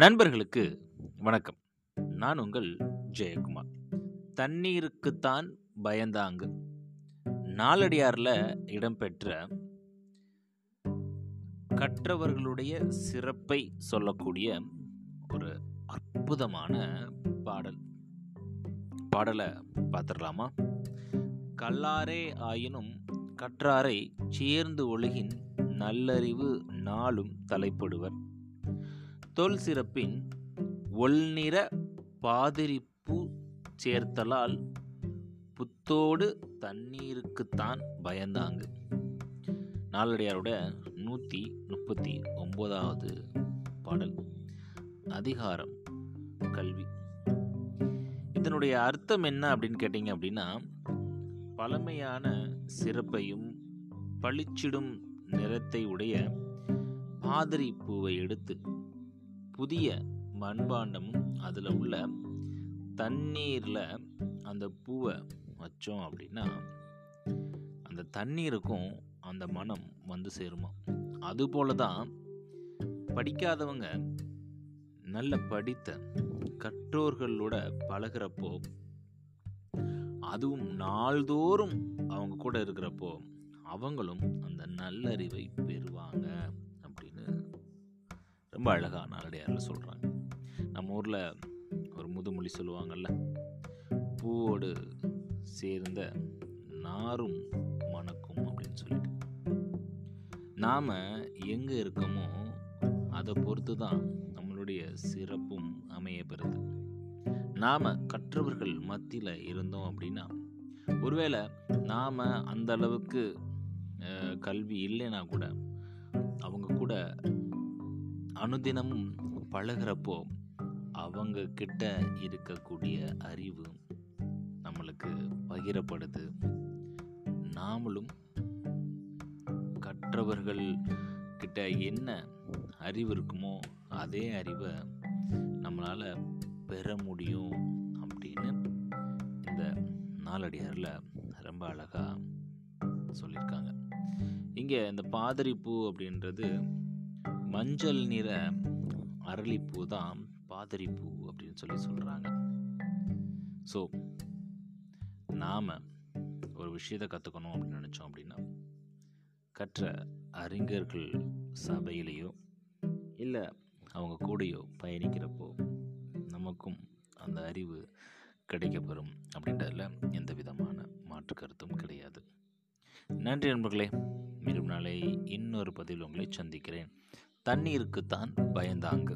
நண்பர்களுக்கு வணக்கம். நான் உங்கள் ஜெயக்குமார். தண்ணீருக்குத்தான் பயந்தாங்க. நாலடியாரில் இடம்பெற்ற கற்றவர்களுடைய சிறப்பை சொல்லக்கூடிய ஒரு அற்புதமான பாடல். பாடலை பார்த்துடலாமா? கல்லாரே ஆயினும் கற்றாரை சேர்ந்து ஒழுகின் நல்லறிவு நாளும் தலைப்படுவர். தொல் சிறப்பின் ஒள்நிற பாதிரிப்பு சேர்த்தலால் புத்தோடு தண்ணீருக்குத்தான் பயந்தாங்க. நாளடியாரோட நூற்றி முப்பத்தி ஒம்போதாவது பாடல் அதிகாரம் கல்வி. இதனுடைய அர்த்தம் என்ன அப்படின்னு கேட்டிங்க அப்படின்னா பழமையான சிறப்பையும் பளிச்சிடும் நிறத்தை உடைய பாதிரி பூவை எடுத்து புதிய மண்பாண்டமும் அதில் உள்ள தண்ணீரில் அந்த பூவை வச்சோம் அப்படின்னா அந்த தண்ணீருக்கும் அந்த மனம் வந்து சேருமா? அதுபோல தான் படிக்காதவங்க நல்ல படித்த கற்றோர்களோட பழகிறப்போ அதுவும் நாள்தோறும் அவங்க கூட இருக்கிறப்போ அவங்களும் அந்த நல்லறிவை பெறுவாங்க. ரொம்ப அழகாக நாளடியாரில் சொல்கிறாங்க நம்ம ஊரில் ஒரு முதுமொழி சொல்லுவாங்கல்ல பூவோடு சேர்ந்த நாரும் மணக்கும் அப்படின்னு சொல்லிட்டு. நாம் எங்கே இருக்கோமோ அதை பொறுத்து தான் நம்மளுடைய சிறப்பும் அமைய பெறுது. நாம் கற்றவர்கள் மத்தியில் இருந்தோம் அப்படின்னா ஒருவேளை நாம் அந்த அளவுக்கு கல்வி இல்லைன்னா கூட அவங்க கூட அனுதினமும் பழகிறப்போ அவங்க கிட்ட இருக்கக்கூடிய அறிவு நம்மளுக்கு பகிரப்படுது. நாமளும் கற்றவர்கள் கிட்ட என்ன அறிவு இருக்குமோ அதே அறிவை நம்மளால் பெற முடியும் அப்படின்னு இந்த நாலடியாரில் ரொம்ப அழகாக சொல்லியிருக்காங்க. இங்கே இந்த பாதிரி பூ அப்படின்றது மஞ்சள் நிற அரளிப்பூ தான் பாதிரிப்பூ அப்படின்னு சொல்லி சொல்கிறாங்க ஸோ நாம் ஒரு விஷயத்தை கற்றுக்கணும் அப்படின்னு நினச்சோம் அப்படின்னா கற்ற அறிஞர்கள் சபையிலேயோ இல்லை அவங்க கூடயோ பயணிக்கிறப்போ நமக்கும் அந்த அறிவு கிடைக்கப்பெறும் அப்படின்றதில் எந்த விதமான மாற்று கருத்தும் கிடையாது. நன்றி நண்பர்களே. மீண்டும் நாளை இன்னொரு பதிவில் உங்களை சந்திக்கிறேன். தண்ணீருக்குத்தான் பயந்தாங்க.